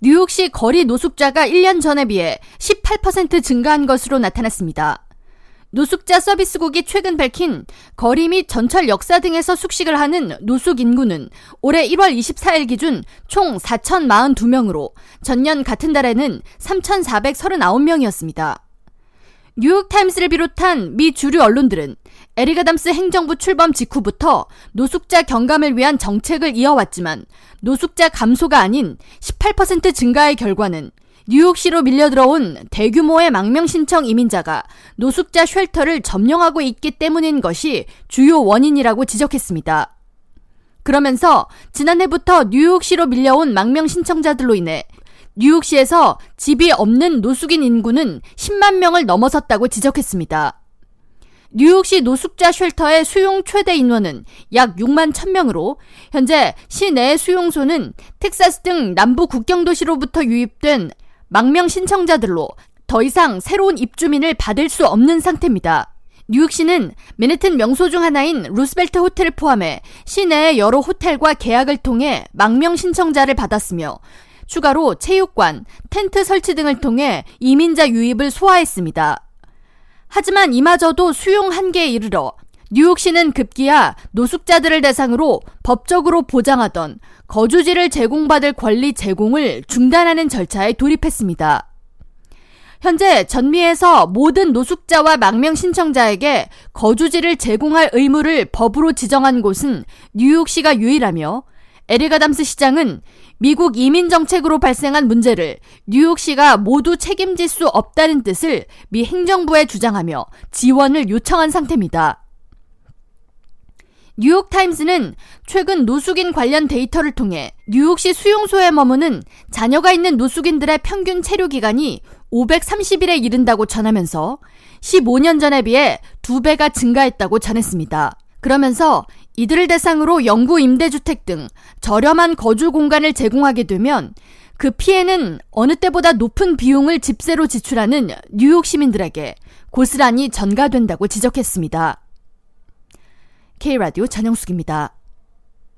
뉴욕시 거리 노숙자가 1년 전에 비해 18% 증가한 것으로 나타났습니다. 노숙자 서비스국이 최근 밝힌 거리 및 전철 역사 등에서 숙식을 하는 노숙 인구는 올해 1월 24일 기준 총 4,042명으로 전년 같은 달에는 3,439명이었습니다. 뉴욕타임스를 비롯한 미 주류 언론들은 에릭 아담스 행정부 출범 직후부터 노숙자 경감을 위한 정책을 이어왔지만 노숙자 감소가 아닌 18% 증가의 결과는 뉴욕시로 밀려들어온 대규모의 망명 신청 이민자가 노숙자 쉘터를 점령하고 있기 때문인 것이 주요 원인이라고 지적했습니다. 그러면서 지난해부터 뉴욕시로 밀려온 망명 신청자들로 인해 뉴욕시에서 집이 없는 노숙인 인구는 10만 명을 넘어섰다고 지적했습니다. 뉴욕시 노숙자 쉘터의 수용 최대 인원은 약 6만 1000명으로 현재 시내 수용소는 텍사스 등 남부 국경 도시로부터 유입된 망명 신청자들로 더 이상 새로운 입주민을 받을 수 없는 상태입니다. 뉴욕시는 맨해튼 명소 중 하나인 루스벨트 호텔을 포함해 시내의 여러 호텔과 계약을 통해 망명 신청자를 받았으며 추가로 체육관, 텐트 설치 등을 통해 이민자 유입을 소화했습니다. 하지만 이마저도 수용 한계에 이르러 뉴욕시는 급기야 노숙자들을 대상으로 법적으로 보장하던 거주지를 제공받을 권리 제공을 중단하는 절차에 돌입했습니다. 현재 전미에서 모든 노숙자와 망명 신청자에게 거주지를 제공할 의무를 법으로 지정한 곳은 뉴욕시가 유일하며 에리가담스 시장은 미국 이민 정책으로 발생한 문제를 뉴욕시가 모두 책임질 수 없다는 뜻을 미 행정부에 주장하며 지원을 요청한 상태입니다. 뉴욕타임스는 최근 노숙인 관련 데이터를 통해 뉴욕시 수용소에 머무는 자녀가 있는 노숙인들의 평균 체류 기간이 530일에 이른다고 전하면서 15년 전에 비해 2배가 증가했다고 전했습니다. 그러면서 이들을 대상으로 영구 임대주택 등 저렴한 거주 공간을 제공하게 되면 그 피해는 어느 때보다 높은 비용을 집세로 지출하는 뉴욕 시민들에게 고스란히 전가된다고 지적했습니다. K라디오 전영숙입니다.